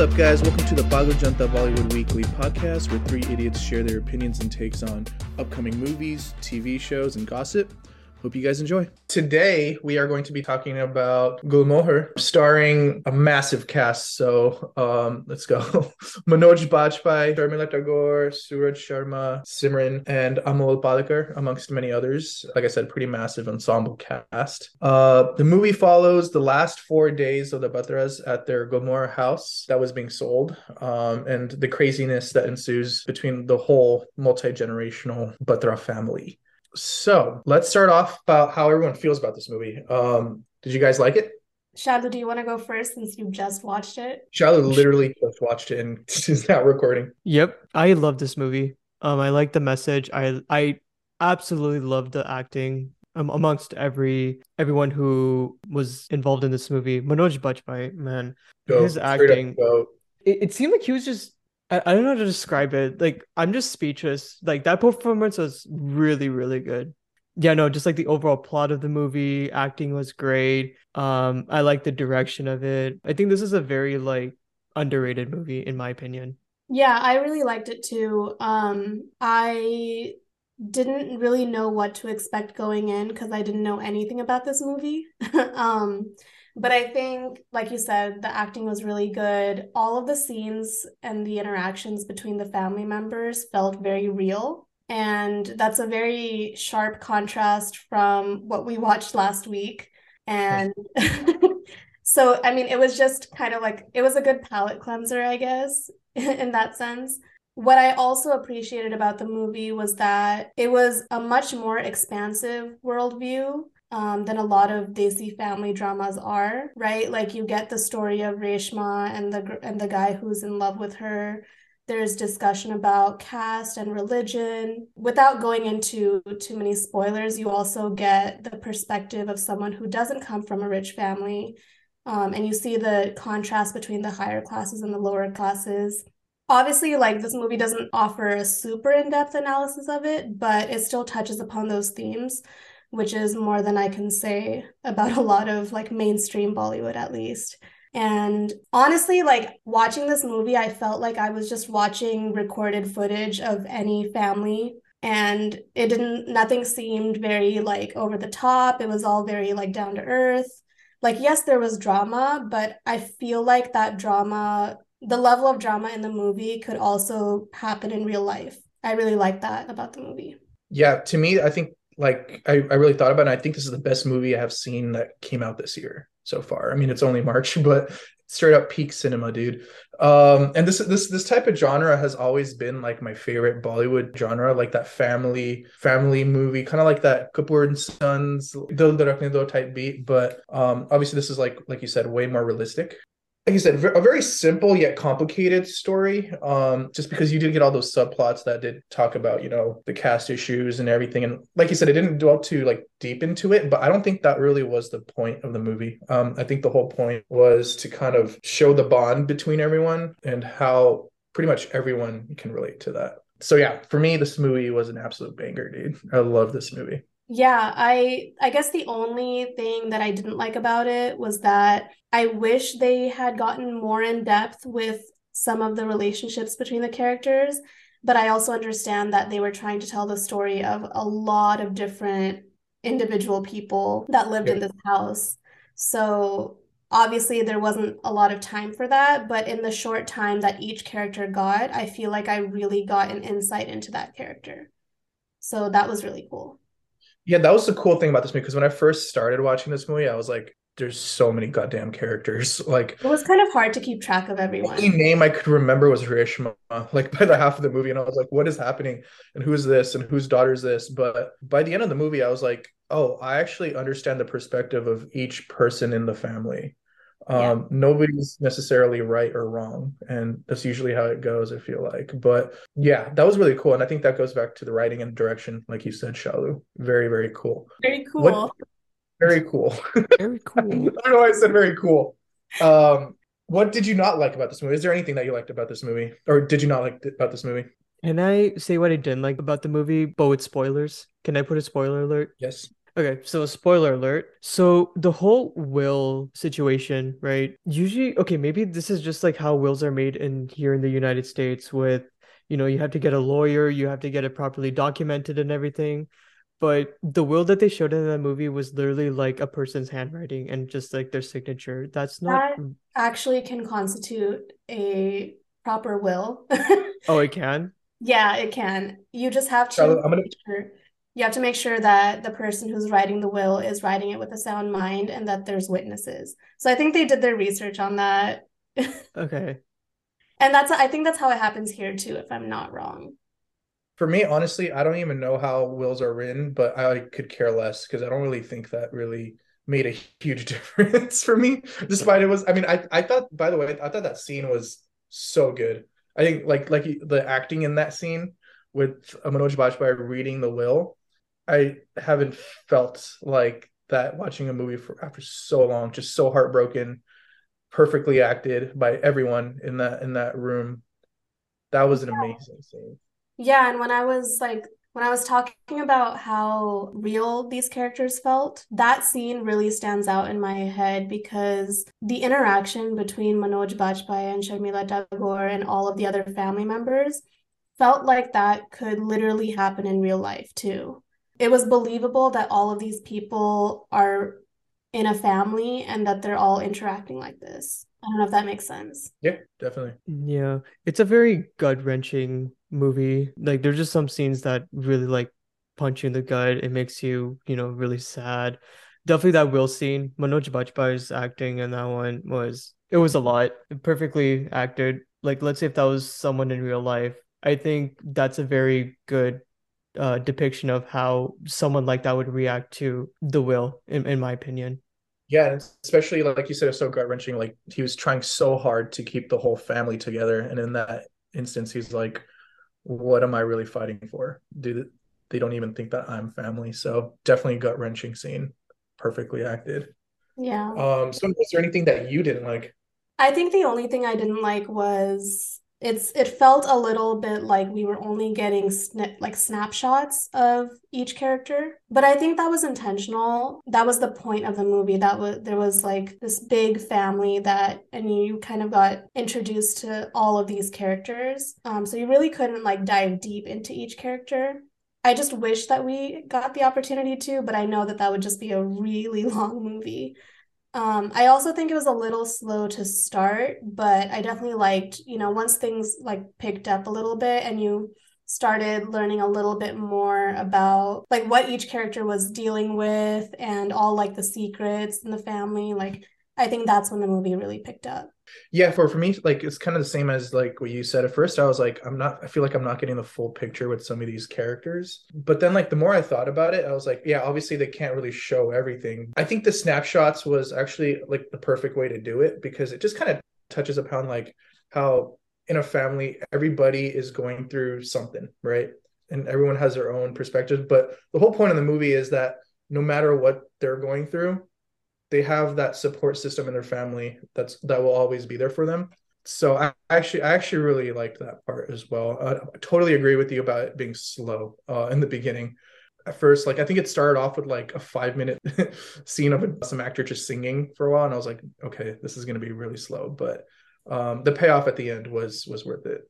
What's up, guys? Welcome to the Bago Janta Bollywood Weekly podcast, where three idiots share their opinions and takes on upcoming movies, TV shows, and gossip. Hope you guys enjoy. Today, we are going to be talking about Gulmohar, starring a massive cast. So um, let's go. Manoj Bajpayee, Sharmila Tagore, Suraj Sharma, Simran, and Amol Palekar, amongst many others. Like I said, pretty massive ensemble cast. Uh, the movie follows the last four days of the Batras at their Gulmohar house that was being sold um, and the craziness that ensues between the whole multi-generational Batra family. So let's start off about how everyone feels about this movie. Um, did you guys like it? Shalu, do you want to go first since you just watched it? Shalu literally just watched it and is now recording. Yep, I love this movie. Um, I like the message. I I absolutely love the acting um, amongst every everyone who was involved in this movie. Manoj Bajpayee, man, Go, his acting. It, it seemed like he was just. I, I don't know how to describe it. Like I'm just speechless. Like that performance was really really good. Yeah, no, just like the overall plot of the movie, acting was great. Um, I like the direction of it. I think this is a very like underrated movie in my opinion. Yeah, I really liked it too. Um, I didn't really know what to expect going in because I didn't know anything about this movie. um, but I think, like you said, the acting was really good. All of the scenes and the interactions between the family members felt very real. And that's a very sharp contrast from what we watched last week. And so, I mean, it was just kind of like, it was a good palate cleanser, I guess, in that sense. What I also appreciated about the movie was that it was a much more expansive worldview um, than a lot of Desi family dramas are, right? Like you get the story of Reshma and the and the guy who's in love with her. There's discussion about caste and religion. Without going into too many spoilers, you also get the perspective of someone who doesn't come from a rich family. Um, and you see the contrast between the higher classes and the lower classes obviously like this movie doesn't offer a super in-depth analysis of it but it still touches upon those themes which is more than i can say about a lot of like mainstream bollywood at least and honestly like watching this movie i felt like i was just watching recorded footage of any family and it didn't nothing seemed very like over the top it was all very like down to earth like yes there was drama but i feel like that drama the level of drama in the movie could also happen in real life. I really like that about the movie. Yeah, to me, I think like I, I really thought about it. I think this is the best movie I have seen that came out this year so far. I mean, it's only March, but straight up peak cinema, dude. Um, and this this this type of genre has always been like my favorite Bollywood genre, like that family family movie, kind of like that Kapoor and Sons, Dil Dhadakne type beat. But um, obviously, this is like like you said, way more realistic like you said, a very simple yet complicated story. Um, just because you did get all those subplots that did talk about, you know, the cast issues and everything. And like you said, it didn't dwell too like deep into it, but I don't think that really was the point of the movie. Um, I think the whole point was to kind of show the bond between everyone and how pretty much everyone can relate to that. So yeah, for me, this movie was an absolute banger, dude. I love this movie. Yeah, I I guess the only thing that I didn't like about it was that I wish they had gotten more in depth with some of the relationships between the characters, but I also understand that they were trying to tell the story of a lot of different individual people that lived Yeah. in this house. So obviously there wasn't a lot of time for that, but in the short time that each character got, I feel like I really got an insight into that character. So that was really cool. Yeah, that was the cool thing about this movie because when I first started watching this movie, I was like, there's so many goddamn characters. Like It was kind of hard to keep track of the everyone. only name I could remember was Reshma, like by the half of the movie, and I was like, what is happening? And who's this? And whose daughter is this? But by the end of the movie, I was like, oh, I actually understand the perspective of each person in the family. Yeah. Um, nobody's necessarily right or wrong, and that's usually how it goes, I feel like. But yeah, that was really cool. And I think that goes back to the writing and direction, like you said, Shalu. Very, very cool. Very cool. What very cool. Very cool. I don't know why I said very cool. Um, what did you not like about this movie? Is there anything that you liked about this movie, or did you not like th- about this movie? Can I say what I didn't like about the movie, but with spoilers? Can I put a spoiler alert? Yes. Okay, so spoiler alert. So the whole will situation, right? Usually, okay, maybe this is just like how wills are made in here in the United States with, you know, you have to get a lawyer, you have to get it properly documented and everything. But the will that they showed in that movie was literally like a person's handwriting and just like their signature. That's not That actually can constitute a proper will. Oh, it can? Yeah, it can. You just have to Charlotte, I'm gonna sure you have to make sure that the person who's writing the will is writing it with a sound mind and that there's witnesses. So I think they did their research on that. Okay. And that's I think that's how it happens here too, if I'm not wrong. For me, honestly, I don't even know how wills are written, but I could care less because I don't really think that really made a huge difference for me. Despite it was, I mean, I I thought, by the way, I thought that scene was so good. I think like like the acting in that scene with Manoj Bajpayee reading the will, I haven't felt like that watching a movie for after so long, just so heartbroken, perfectly acted by everyone in that in that room. That was an amazing scene. Yeah, and when I was like when I was talking about how real these characters felt, that scene really stands out in my head because the interaction between Manoj Bajpayee and Sharmila Tagore and all of the other family members felt like that could literally happen in real life too. It was believable that all of these people are in a family and that they're all interacting like this. I don't know if that makes sense. Yeah, definitely. Yeah, it's a very gut-wrenching movie. Like there's just some scenes that really like punch you in the gut. It makes you, you know, really sad. Definitely that will scene. Manoj Bajpayee's acting in that one was it was a lot. Perfectly acted. Like let's say if that was someone in real life, I think that's a very good uh depiction of how someone like that would react to the will, in, in my opinion. Yeah, especially like you said, it's so gut wrenching. Like he was trying so hard to keep the whole family together, and in that instance, he's like, "What am I really fighting for? Do they don't even think that I'm family?" So definitely gut wrenching scene, perfectly acted. Yeah. Um, so was there anything that you didn't like? I think the only thing I didn't like was it's it felt a little bit like we were only getting sni like snapshots of each character. But i think that was intentional. That was the point of the movie. That was there was like this big family that and you kind of got introduced to all of these characters. Um, so you really couldn't like dive deep into each character. I just wish that we got the opportunity to, but I know that that would just be a really long movie. Um, I also think it was a little slow to start, but I definitely liked, you know, once things like picked up a little bit and you started learning a little bit more about like what each character was dealing with and all like the secrets in the family, like I think that's when the movie really picked up. Yeah, for for me, like it's kind of the same as like what you said. At first, I was like, I'm not. I feel like I'm not getting the full picture with some of these characters. But then, like the more I thought about it, I was like, yeah, obviously they can't really show everything. I think the snapshots was actually like the perfect way to do it because it just kind of touches upon like how in a family everybody is going through something, right? And everyone has their own perspective. But the whole point of the movie is that no matter what they're going through, they have that support system in their family that's that will always be there for them. So i actually i actually really liked that part as well. I totally agree with you about it being slow uh, in the beginning. At first like i think it started off with like a five minute scene of some actor just singing for a while and i was like okay this is going to be really slow. But um the payoff at the end was was worth it.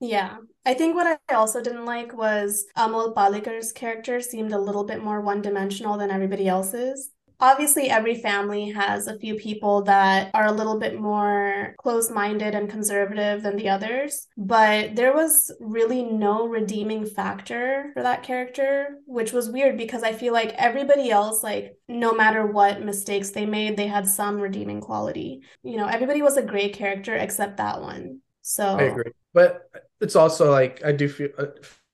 Yeah. I think what I also didn't like was Amol Palekar's character seemed a little bit more one-dimensional than everybody else's obviously every family has a few people that are a little bit more close-minded and conservative than the others but there was really no redeeming factor for that character which was weird because i feel like everybody else like no matter what mistakes they made they had some redeeming quality. You know everybody was a great character except that one. So i agree. But it's also like i do feel uh,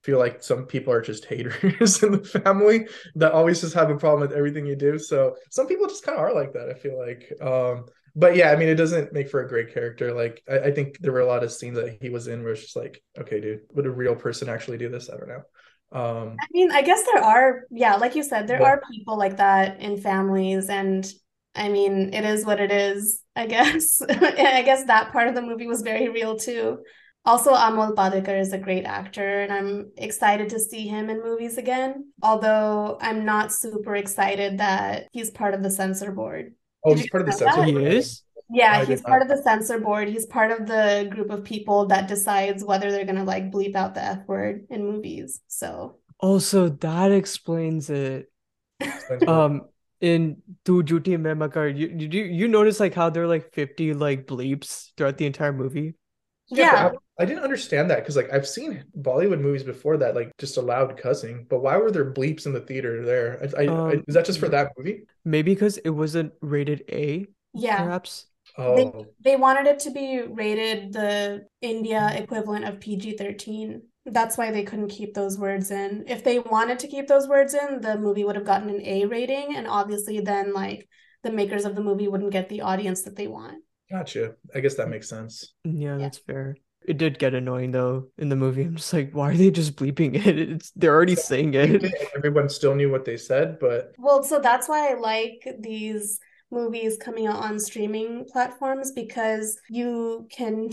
feel like some people are just haters in the family that always just have a problem with everything you do. So some people just kind of are like that. I feel like, um, but yeah, I mean, it doesn't make for a great character. Like, I, I, think there were a lot of scenes that he was in where it's just like, okay, dude, would a real person actually do this? I don't know. Um, I mean, I guess there are, yeah, like you said, there are people like that in families, and I mean, it is what it is. I guess. I guess that part of the movie was very real too. Also, Amol Palekar is a great actor, and I'm excited to see him in movies again. Although I'm not super excited that he's part of the censor board. Oh, Did he's part of the know that? censor. He is? Yeah, I he's part not- of the censor board. He's part of the group of people that decides whether they're gonna like bleep out the F word in movies. So Also, that explains it. Um, in Tu Jhuti Main Makkaar, you did you you notice like how there are like 50 like bleeps throughout the entire movie? yeah, but I, I didn't understand that because like I've seen Bollywood movies before that like just allowed cussing, but why were there bleeps in the theater there? I, I, I- Um, is that just for that movie? Maybe because it wasn't rated A, yeah. perhaps. Oh, They wanted it to be rated the India equivalent of PG-13. That's why they couldn't keep those words in. If they wanted to keep those words in, the movie would have gotten an A rating, and obviously then like the makers of the movie wouldn't get the audience that they want. gotcha. I guess that makes sense. Yeah, Yeah. that's fair. It did get annoying though in the movie. I'm just like, why are they just bleeping it? It's they're already saying it. Everyone still knew what they said, but Well, so that's why I like these movies coming out on streaming platforms because you can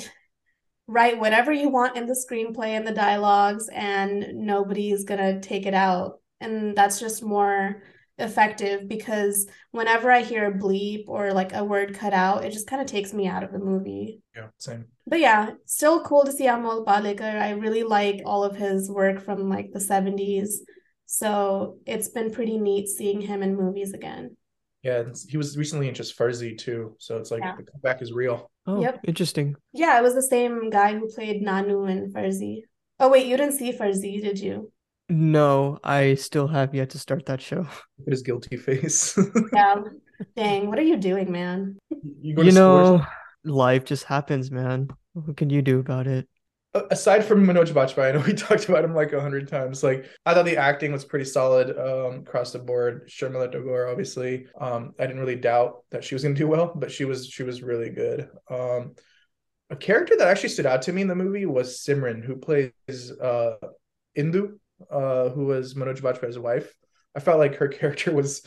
write whatever you want in the screenplay and the dialogues, and nobody's gonna take it out. And that's just more effective because whenever I hear a bleep or like a word cut out, it just kind of takes me out of the movie. yeah, same. But yeah, still cool to see Amol Palekar. I really like all of his work from like the 70s. So it's been pretty neat seeing him in movies again. Yeah, he was recently in just Farzi too, so it's like Yeah. the comeback is real. Oh, Yep. interesting. Yeah, it was the same guy who played Nanu in Farzi. Oh wait, you didn't see Farzi, did you? No, I still have yet to start that show. Look at his guilty face. Yeah. Dang, what are you doing, man? You You school or know, life just happens, man. What can you do about it? Aside from Manoj Bajpayee, I know we talked about him like a hundred times. Like I thought the acting was pretty solid um, across the board. Sharmila Tagore, obviously, um, I didn't really doubt that she was going to do well, but she was she was really good. Um, a character that actually stood out to me in the movie was Simran, who plays uh, Indu, uh, who was Manoj Bajpayee's wife. I felt like her character was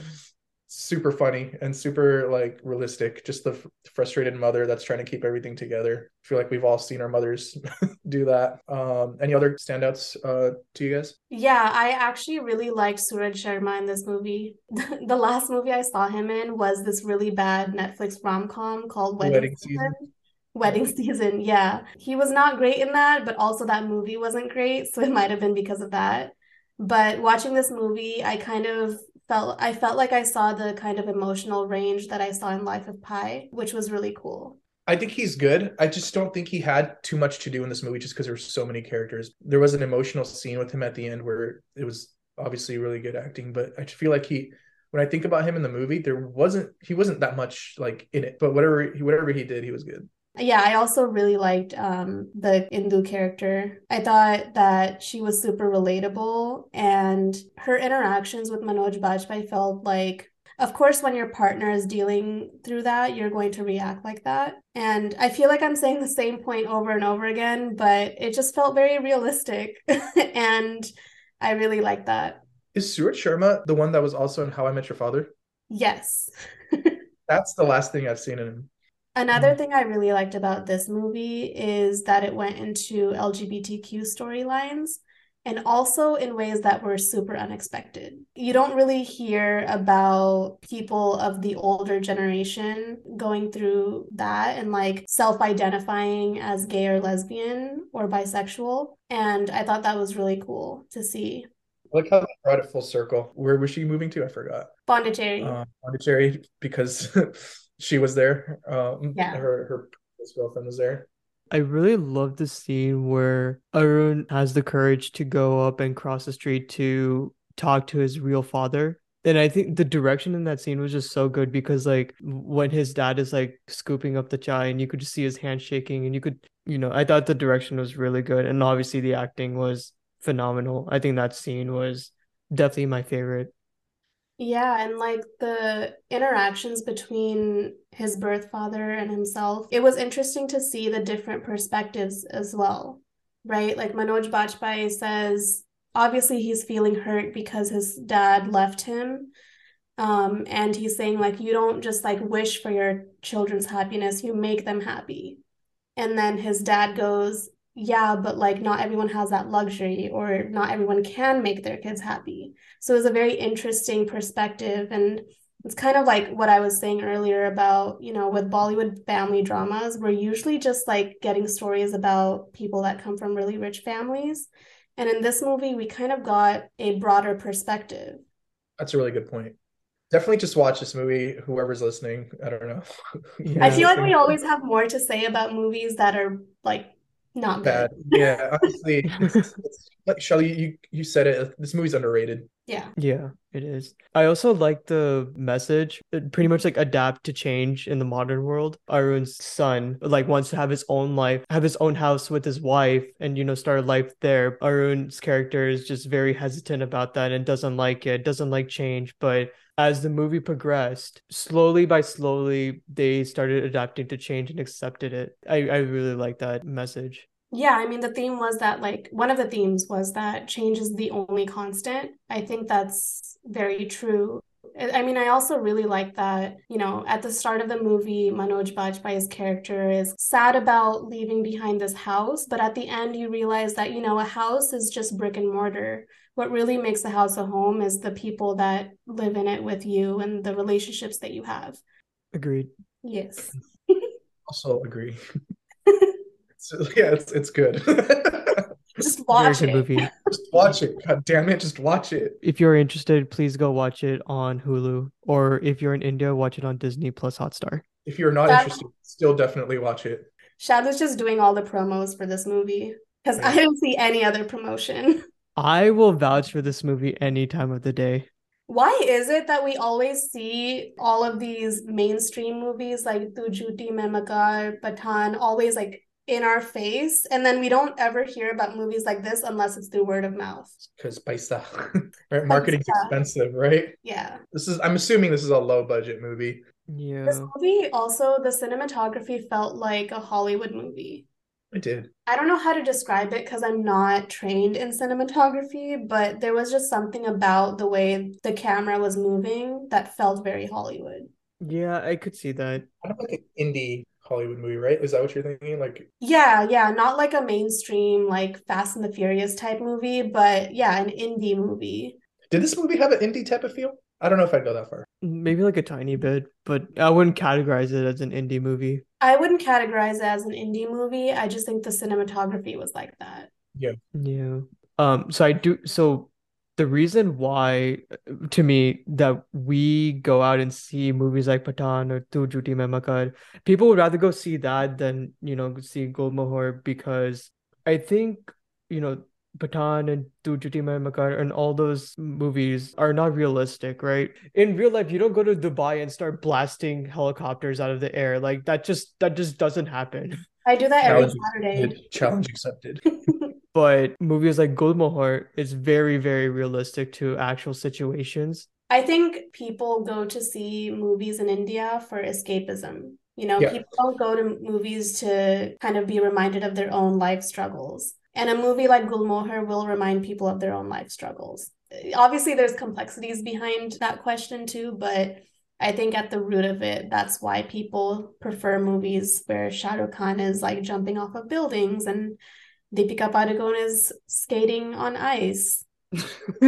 super funny and super like realistic. Just the f- frustrated mother that's trying to keep everything together. I feel like we've all seen our mothers do that. Um, any other standouts uh, to you guys? Yeah, I actually really liked Suraj Sharma in this movie. The last movie I saw him in was this really bad Netflix rom-com called Wedding, Wedding Season. Season. Wedding Season, yeah. He was not great in that, but also that movie wasn't great, so it might have been because of that. But watching this movie, I kind of felt I felt like I saw the kind of emotional range that I saw in Life of Pi, which was really cool. I think he's good. I just don't think he had too much to do in this movie just because there were so many characters. There was an emotional scene with him at the end where it was obviously really good acting, but I feel like he when I think about him in the movie, there wasn't he wasn't that much like in it. But whatever whatever he did, he was good. Yeah, I also really liked um the Indu character. I thought that she was super relatable and her interactions with Manoj Bajpayee felt like of course when your partner is dealing through that, you're going to react like that. And I feel like I'm saying the same point over and over again, but it just felt very realistic and I really like that. Is Suraj Sharma the one that was also in How I Met Your Father? Yes. That's the last thing I've seen in him. Another Mm. thing I really liked about this movie is that it went into LGBTQ storylines and also in ways that were super unexpected. You don't really hear about people of the older generation going through that and like self-identifying as gay or lesbian or bisexual. And I thought that was really cool to see. I like how they brought it full circle. Where was she moving to? I forgot. Pondicherry. Uh, Pondicherry because she was there. Um, Yeah. her her girlfriend was there. I really love the scene where Arun has the courage to go up and cross the street to talk to his real father. And I think the direction in that scene was just so good because like when his dad is like scooping up the chai and you could just see his hand shaking and you could, you know, I thought the direction was really good and obviously the acting was phenomenal. I think that scene was definitely my favorite. Yeah, and like the interactions between his birth father and himself, it was interesting to see the different perspectives as well, right? Like Manoj Bajpayee says, obviously he's feeling hurt because his dad left him. Um, and he's saying like you don't just like wish for your children's happiness, you make them happy. And then his dad goes, yeah, but like not everyone has that luxury or not everyone can make their kids happy. So it was a very interesting perspective. And it's kind of like what I was saying earlier about, you know, with Bollywood family dramas, we're usually just like getting stories about people that come from really rich families. And in this movie, we kind of got a broader perspective. That's a really good point. Definitely just watch this movie, whoever's listening. I don't know. I feel like we always have more to say about movies that are like not bad. good. yeah, honestly, it's, it's, like Shelly, you you said it. This movie's underrated. Yeah. Yeah, it is. I also like the message. It pretty much like adapt to change in the modern world. Arun's son like wants to have his own life, have his own house with his wife, and you know start a life there. Arun's character is just very hesitant about that and doesn't like it, doesn't like change, but as the movie progressed, slowly by slowly, they started adapting to change and accepted it. I, I really like that message. Yeah, I mean, the theme was that, like, one of the themes was that change is the only constant. I think that's very true. I mean, I also really like that, you know, at the start of the movie, Manoj Bajpayee's character is sad about leaving behind this house, but at the end, you realize that, you know, a house is just brick and mortar what really makes the house a home is the people that live in it with you and the relationships that you have. Agreed. Yes. also agree. so, yeah, it's it's good. just watch it. Movie. Just watch it. God damn it, just watch it. If you're interested, please go watch it on Hulu, or if you're in India, watch it on Disney Plus Hotstar. If you're not interested, still definitely watch it. Shad just doing all the promos for this movie because yeah. I didn't see any other promotion. I will vouch for this movie any time of the day. Why is it that we always see all of these mainstream movies like Tu Jhuti Main always like in our face? And then we don't ever hear about movies like this unless it's through word of mouth. Because paisa. Right? Marketing's paisa. expensive right? Yeah. This is i'm assuming this is a low budget movie. Yeah. This movie also the cinematography felt like a hollywood movie I did. I don't know how to describe it because I'm not trained in cinematography, but there was just something about the way the camera was moving that felt very Hollywood. Yeah, I could see that. Kind of like an indie Hollywood movie, right? Is that what you're thinking? Like Yeah, yeah, not like a mainstream like Fast and the Furious type movie, but yeah, an indie movie. Did this movie have an indie type of feel? I don't know if I'd go that far. Maybe like a tiny bit, but I wouldn't categorize it as an indie movie. I wouldn't categorize it as an indie movie. I just think the cinematography was like that. Yeah. Yeah. Um so I do so the reason why to me that we go out and see movies like Pathaan or Tu Jhuti Main Makkaar, people would rather go see that than, you know, see Gulmohar because I think, you know, Pathaan and Tu Jhuti Main Makkaar and all those movies are not realistic, right? In real life, you don't go to Dubai and start blasting helicopters out of the air. Like that just that just doesn't happen. I do that every Saturday. Challenge accepted. but movies like Gulmohar is very, very realistic to actual situations. I think people go to see movies in India for escapism. You know, yeah. people don't go to movies to kind of be reminded of their own life struggles. And a movie like Gulmohar will remind people of their own life struggles. Obviously, there's complexities behind that question too, but I think at the root of it, that's why people prefer movies where Shah Rukh Khan is like jumping off of buildings and Deepika Padukone is skating on ice.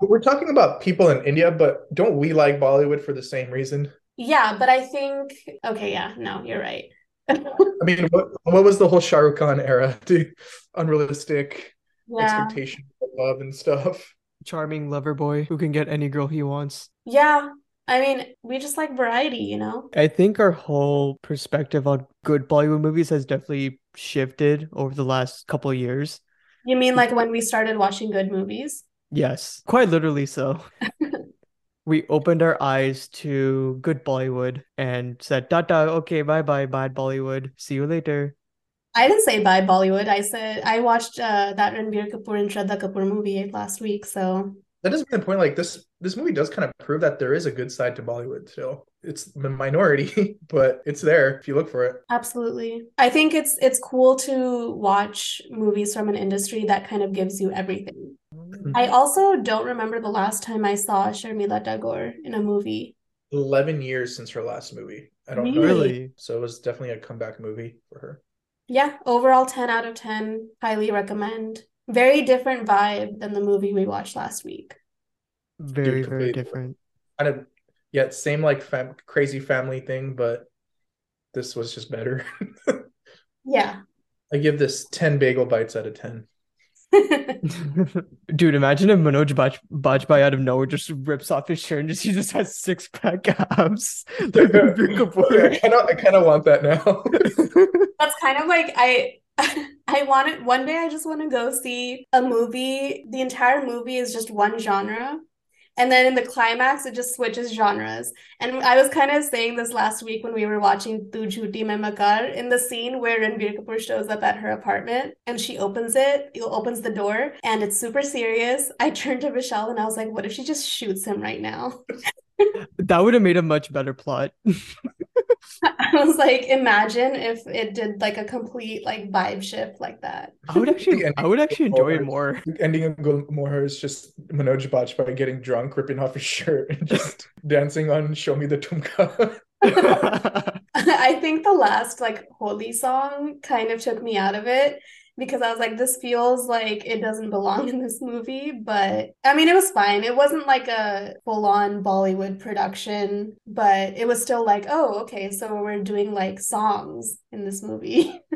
We're talking about people in India, but don't we like Bollywood for the same reason? Yeah, but I think okay, yeah, no, you're right. I mean, what, what was the whole Shah Rukh Khan era? Dude, unrealistic yeah. expectation of love and stuff. Charming lover boy who can get any girl he wants. Yeah. I mean, we just like variety, you know? I think our whole perspective on good Bollywood movies has definitely shifted over the last couple of years. You mean like when we started watching good movies? Yes, quite literally so. we opened our eyes to good Bollywood and said, Tata, okay, bye bye, bad Bollywood. See you later. I didn't say bye Bollywood. I said I watched uh, that Ranbir Kapoor and Shraddha Kapoor movie last week. So that is the point. Like this, this movie does kind of prove that there is a good side to Bollywood. So it's the minority, but it's there if you look for it. Absolutely. I think it's it's cool to watch movies from an industry that kind of gives you everything. Mm-hmm. I also don't remember the last time I saw Sharmila Tagore in a movie. 11 years since her last movie. I don't really? know. So it was definitely a comeback movie for her. yeah, overall 10 out of 10. Highly recommend. Very different vibe than the movie we watched last week. Very, Dude, very completely. different. Kind of, yeah, same like fam- crazy family thing, but this was just better. Yeah. I give this 10 bagel bites out of 10. Dude, imagine if Manoj Baj- Bajpayee out of nowhere just rips off his shirt and just he just has six pack abs. Like Ranbir Kapoor. I kind of I kind of want that now. That's kind of like I I want it one day I just want to go see a movie. The entire movie is just one genre. And then in the climax, it just switches genres. And I was kind of saying this last week when we were watching Tu Jhuti Main Makkaar in the scene where Ranbir Kapoor shows up at her apartment and she opens it, opens the door, and it's super serious. I turned to Michelle and I was like, what if she just shoots him right now? That would have made a much better plot. I was like, imagine if it did like a complete like vibe shift like that. I would actually, The I would actually enjoy it more. Ending of Gulmohar is just Manoj Bajpayee getting drunk, ripping off his shirt, and just dancing on "Show Me the Thumka." I think the last like Holi song kind of took me out of it because I was like, this feels like it doesn't belong in this movie. But I mean, it was fine. It wasn't like a full on Bollywood production, but it was still like, oh, okay, so we're doing like songs in this movie.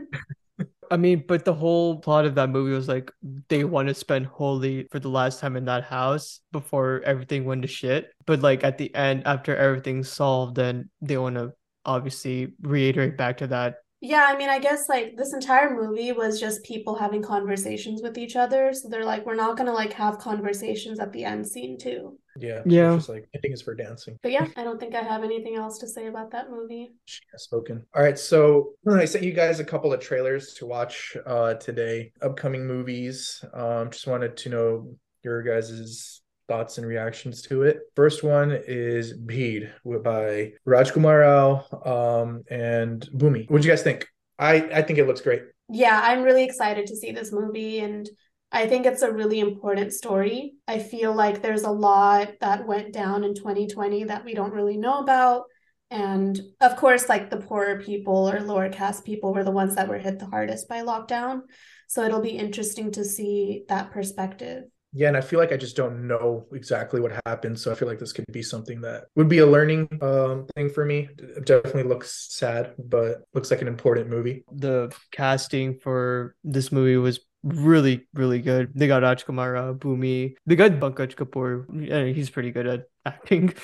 I mean, but the whole plot of that movie was like they want to spend Holi for the last time in that house before everything went to shit. But like at the end, after everything's solved, then they want to obviously reiterate back to that. Yeah, I mean, I guess like this entire movie was just people having conversations with each other. So they're like, we're not gonna like have conversations at the end scene too. Yeah, Yeah. It's just like ending is for dancing. But yeah, I don't think I have anything else to say about that movie. She has spoken. All right, so I sent you guys a couple of trailers to watch uh today. Upcoming movies. Um, just wanted to know your guys' thoughts and reactions to it. First one is Bheed by Rajkumar Rao um, and Bhumi. What do you guys think? I I think it looks great. Yeah, I'm really excited to see this movie and I think it's a really important story. I feel like there's a lot that went down in 2020 that we don't really know about. And of course, like the poorer people or lower caste people were the ones that were hit the hardest by lockdown. So it'll be interesting to see that perspective. Yeah, and I feel like I just don't know exactly what happened. So I feel like this could be something that would be a learning um, thing for me. It definitely looks sad, but looks like an important movie. The casting for this movie was really, really good. They got Rajkumar Rao, Bhumi. They got Pankaj Kapoor. Yeah, he's pretty good at acting.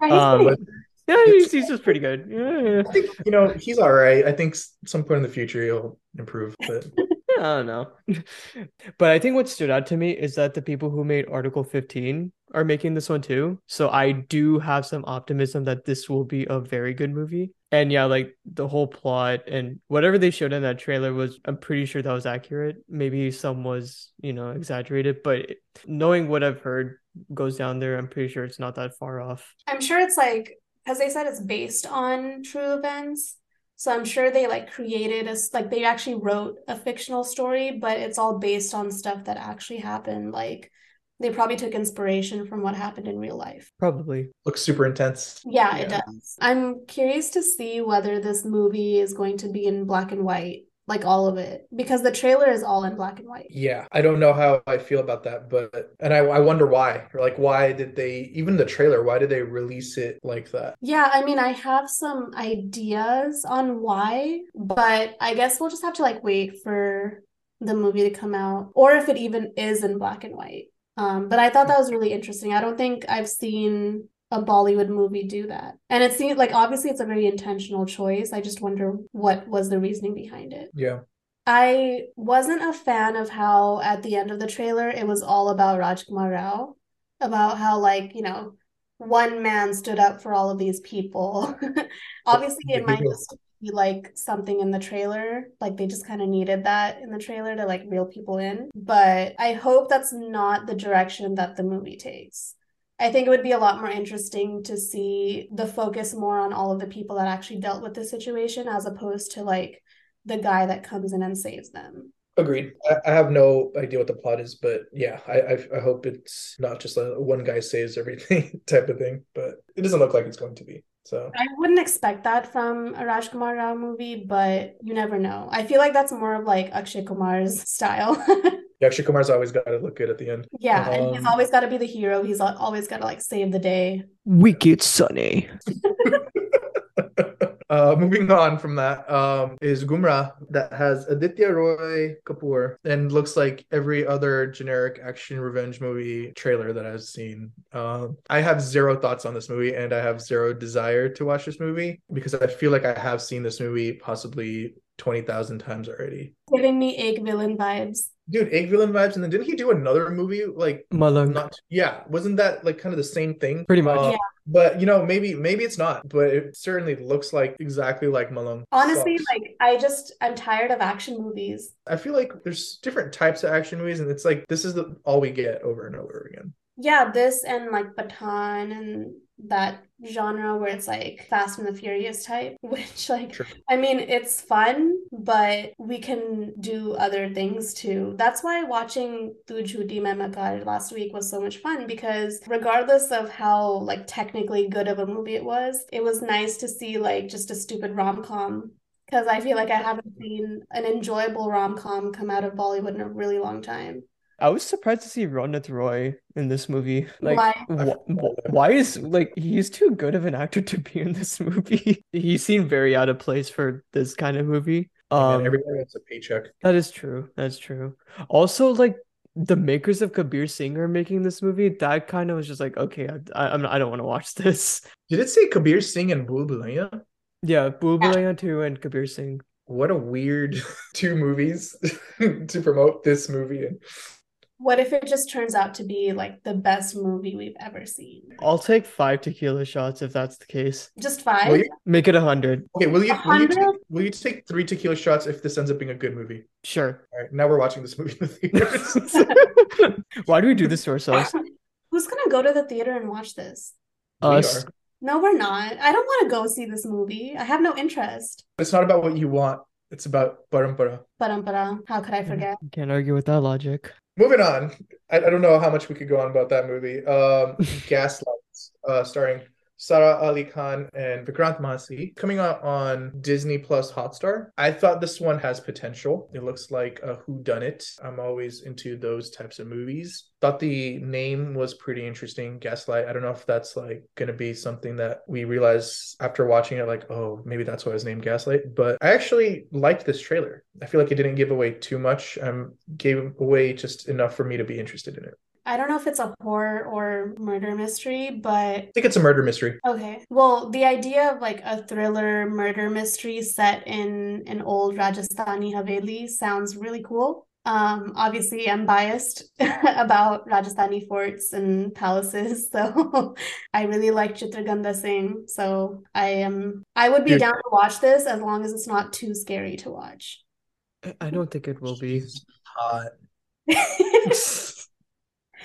Um, yeah, he's, he's just pretty good. Yeah, yeah. I think you know he's all right. I think some point in the future he'll improve. But I don't know. But I think what stood out to me is that the people who made Article 15 are making this one too. So I do have some optimism that this will be a very good movie. And yeah, like the whole plot and whatever they showed in that trailer was, I'm pretty sure that was accurate. Maybe some was, you know, exaggerated, but knowing what I've heard goes down there, I'm pretty sure it's not that far off. I'm sure it's like because they said it's based on true events. So I'm sure they like created a like they actually wrote a fictional story, but it's all based on stuff that actually happened. Like they probably took inspiration from what happened in real life. Probably. looks super intense. Yeah, it does. I'm curious to see whether this movie is going to be in black and white, like all of it, because the trailer is all in black and white. Yeah, I don't know how I feel about that, but and I I wonder why. Like, why did they even the trailer? Why did they release it like that? Yeah, I mean, I have some ideas on why, but I guess we'll just have to like wait for the movie to come out, or if it even is in black and white. Um, but I thought that was really interesting. I don't think I've seen a Bollywood movie do that. And it seems like obviously it's a very intentional choice. I just wonder what was the reasoning behind it. Yeah, I wasn't a fan of how at the end of the trailer it was all about Rajkumar Rao, about how like, you know, one man stood up for all of these people. Obviously, it might just be like something in the trailer, like they just kind of needed that in the trailer to like reel people in. But I hope that's not the direction that the movie takes. I think it would be a lot more interesting to see the focus more on all of the people that actually dealt with the situation as opposed to like the guy that comes in and saves them. agreed. I, I have no idea what the plot is, but yeah, I, I I hope it's not just a one guy saves everything type of thing. But it doesn't look like it's going to be. So I wouldn't expect that from a Rajkumar Rao movie, but you never know. I feel like that's more of like Akshay Kumar's style. yeah, Akshay Kumar's always got to look good at the end. yeah, and he's Um, always got to be the hero. He's always got to like save the day. Wicked Sunny. uh, moving on from that um, is Gumraah that has Aditya Roy Kapoor and looks like every other generic action revenge movie trailer that I've seen. Um, I have zero thoughts on this movie and I have zero desire to watch this movie because I feel like I have seen this movie possibly 20,000 times already. Giving me Ek Villain vibes. Dude, Ek Villain vibes. And then didn't he do another movie like Malang. not yeah wasn't that like kind of the same thing Pretty much. Uh, Yeah. but you know maybe maybe it's not but it certainly looks like exactly like Malang Honestly, sucks. like I just I'm tired of action movies. i feel like there's different types of action movies and it's like this is the all we get over and over again Yeah, this and like Pathaan and that genre where it's like Fast and the Furious type, which like Sure. I mean it's fun, but we can do other things too. That's why watching Tu Jhuti Main last week was so much fun because regardless of how like technically good of a movie it was, it was nice to see like just a stupid rom-com. Because I feel like I haven't seen an enjoyable rom-com come out of Bollywood in a really long time. I was surprised to see Ronit Roy in this movie. Like, Why? wh- wh- why is like he's too good of an actor to be in this movie? He seemed very out of place for this kind of movie. and Um, everybody gets a paycheck that is true. That's true. Also, like the makers of Kabir Singh are making this movie. That kind of was just like, okay, I, I, I'm I don't want to watch this. did it say kabir singh and Bhul Bhulaiya? Yeah, Bhul Bhulaiya 2 and Kabir Singh. what a weird two movies to promote this movie in What if it just turns out to be like the best movie we've ever seen? I'll take five tequila shots if that's the case. Just five? Will you- Make it a hundred. okay will you A will you, take, will you take three tequila shots if this ends up being a good movie Sure. all right now we're watching this movie in the theaters Why do we do this to ourselves? Who's gonna go to the theater and watch this? We Us. are. No, we're not. I don't want to go see this movie. I have no interest. it's not about what you want it's about parampara Parampara. How could I forget? Can't argue with that logic. Moving on, I, I don't know how much we could go on about that movie. Um, Gaslights, uh, starring Sara Ali Khan and Vikrant Massey, coming out on Disney Plus Hotstar. I thought this one has potential. It looks like a whodunit. I'm always into those types of movies. Thought the name was pretty interesting, Gaslight. I don't know if that's like gonna be something that we realize after watching it, like, oh, maybe that's why it's named Gaslight. But I actually liked this trailer. I feel like it didn't give away too much. Um, gave away just enough for me to be interested in it. I don't know if it's a horror or murder mystery, but I think it's a murder mystery. okay. Well, the idea of like a thriller murder mystery set in an old Rajasthani Haveli sounds really cool. Um, obviously, I'm biased about Rajasthani forts and palaces, so I really like Chitrangda Singh. So I am, I would be Dude. down to watch this as long as it's not too scary to watch. I- I don't think it will be. Hot.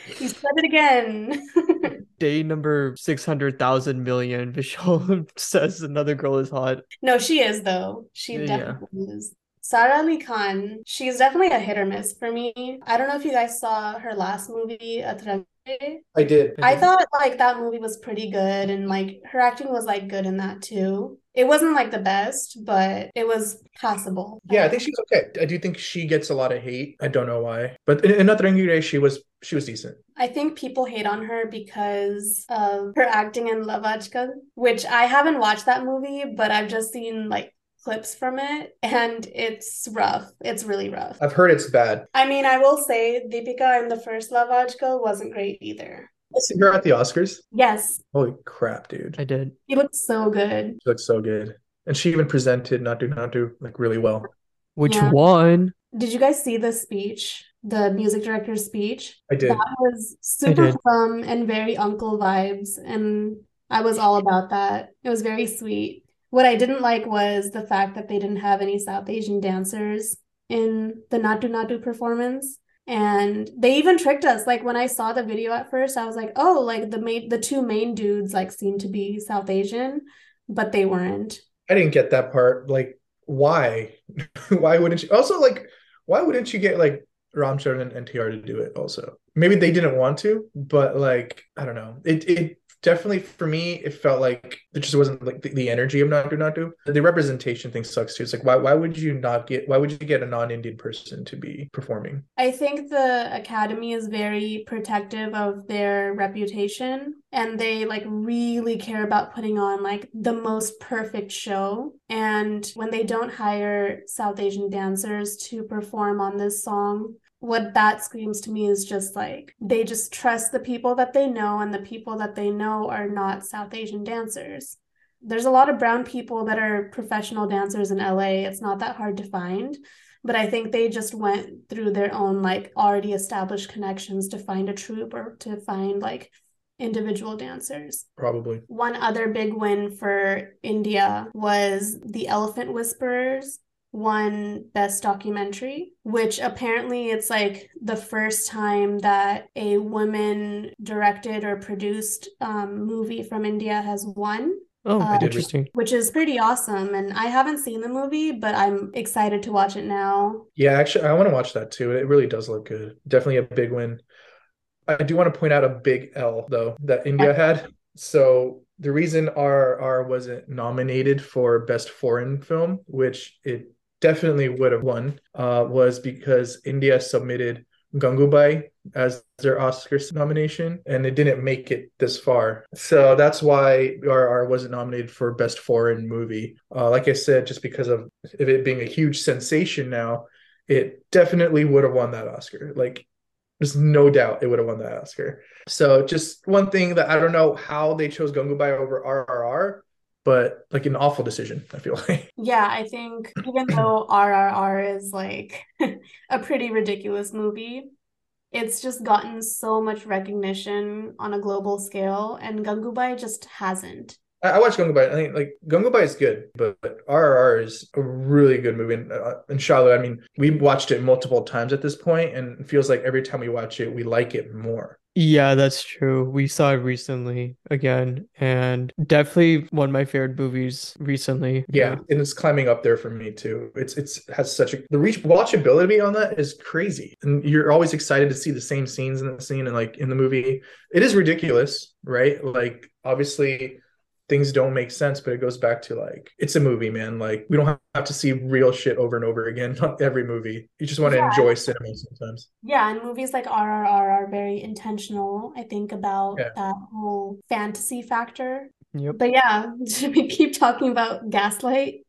You said it again. Day number 600,000 million, Vishal says another girl is hot. No, she is though. She Yeah. definitely is. Sara Ali Khan, she's definitely a hit or miss for me. I don't know if you guys saw her last movie, Atrangi Re. I did. I thought like that movie was pretty good and like her acting was like good in that too. It wasn't like the best, but it was passable. Yeah, I think she's okay. I do think she gets a lot of hate. I don't know why, but in, in Natrangire, she was she was decent. I think people hate on her because of her acting in Love Ajkal, which I haven't watched that movie, but I've just seen like clips from it and it's rough. It's really rough. I've heard it's bad. I mean, I will say Deepika in the first Love Ajkal wasn't great either. I see her at the Oscars. Yes, Holy crap, dude! I did. he looked so good. She looks so good, and she even presented Naatu Naatu like really well. Which Yeah. one? Did you guys see the speech? The music director's speech? I did. That was super fun and very uncle vibes, and I was all about that. It was very sweet. What I didn't like was the fact that they didn't have any South Asian dancers in the Naatu Naatu performance. And they even tricked us. Like when I saw the video at first, I was like, oh, like the main the two main dudes like seem to be South Asian, but they weren't. I didn't get that part. Like, why? why wouldn't you? Also, like, why wouldn't you get like Ram Charan and NTR to do it? Also, maybe they didn't want to, but like, I don't know. It it definitely for me it felt like it just wasn't like the, the energy of Naatu Naatu. The representation thing sucks too. It's like why why would you not get why would you get a non-Indian person to be performing? I think the Academy is very protective of their reputation and they like really care about putting on like the most perfect show. And when they don't hire South Asian dancers to perform on this song, what that screams to me is just like they just trust the people that they know, and the people that they know are not South Asian dancers. There's a lot of brown people that are professional dancers in LA. It's not that hard to find but I think they just went through their own like already established connections to find a troupe or to find like individual dancers. Probably. One other big win for India was The Elephant Whisperers won best documentary which apparently it's like the first time that a woman directed or produced um, movie from india has won Oh, uh, interesting. Which is pretty awesome. And I haven't seen the movie, but I'm excited to watch it now. Yeah, actually, I want to watch that too. It really does look good. Definitely a big win. I do want to point out a big L though that India had. So the reason RRR wasn't nominated for best foreign film, which it definitely would have won, uh, was because India submitted Gangubai as their Oscar nomination, and it didn't make it this far. So that's why RR wasn't nominated for Best Foreign Movie. Uh, like I said, just because of it being a huge sensation now, it definitely would have won that Oscar. Like there's no doubt it would have won that Oscar. So just one thing that I don't know how they chose Gangubai over RRR, but like an awful decision, I feel like. Yeah, I think even though RRR is like a pretty ridiculous movie, it's just gotten so much recognition on a global scale, and Gangubai just hasn't. I, I watched Gangubai. I think like Gangubai is good, but, but RRR is a really good movie. And, uh, Charlotte, I mean, we watched it multiple times at this point, and it feels like every time we watch it, we like it more. Yeah, that's true. We saw it recently again, and definitely one of my favorite movies recently. Yeah, and it's climbing up there for me too. It's it's has such a the reach watchability on that is crazy, and you're always excited to see the same scenes in the scene and like in the movie. It is ridiculous, right? Like obviously things don't make sense but it goes back to like it's a movie man like we don't have to see real shit over and over again not every movie you just want to yeah. enjoy cinema sometimes yeah and movies like rrr are very intentional i think about yeah. that whole fantasy factor yep. but yeah should we keep talking about gaslight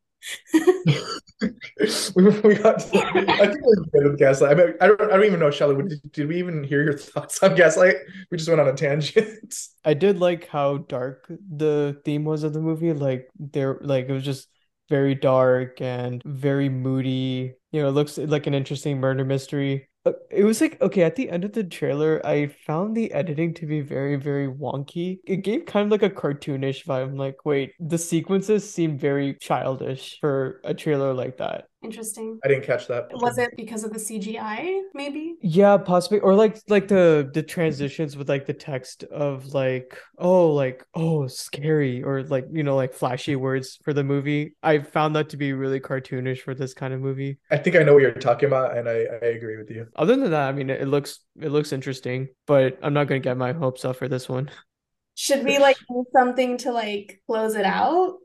we, we got. To, I think we're good with Gaslight. I mean, I don't. I don't even know, Shelly. Did, did we even hear your thoughts on Gaslight? We just went on a tangent. I did like how dark the theme was of the movie. Like there, like it was just very dark and very moody. You know, it looks like an interesting murder mystery. It was like okay at the end of the trailer i found the editing to be very very wonky. It gave kind of like a cartoonish vibe. I'm like wait the sequences seem very childish for a trailer like that Interesting. I didn't catch that. Was it because of the CGI, maybe? Yeah, possibly. Or like like the the transitions with like the text of like, oh, like, oh, scary, or like, you know, like flashy words for the movie. I found that to be really cartoonish for this kind of movie. I think I know what you're talking about, and I, I agree with you. Other than that, I mean it looks it looks interesting, but I'm not gonna get my hopes up for this one. Should we like do something to like close it out?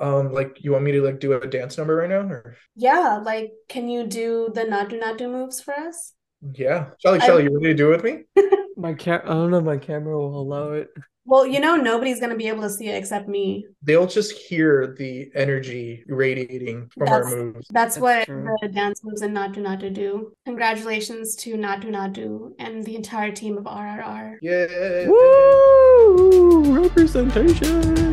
Um like you want me to like do a dance number right now or? Yeah like can you do the Naatu Naatu moves for us? Yeah. Shelly shelly I... you ready to do it with me? My cam i don't know my camera will allow it. Well you know nobody's gonna be able to see it except me. They'll just hear the energy radiating from that's, our moves. that's, that's what true. the dance moves in Naatu Naatu do congratulations to Naatu Naatu and the entire team of rrr yeah Woo! representation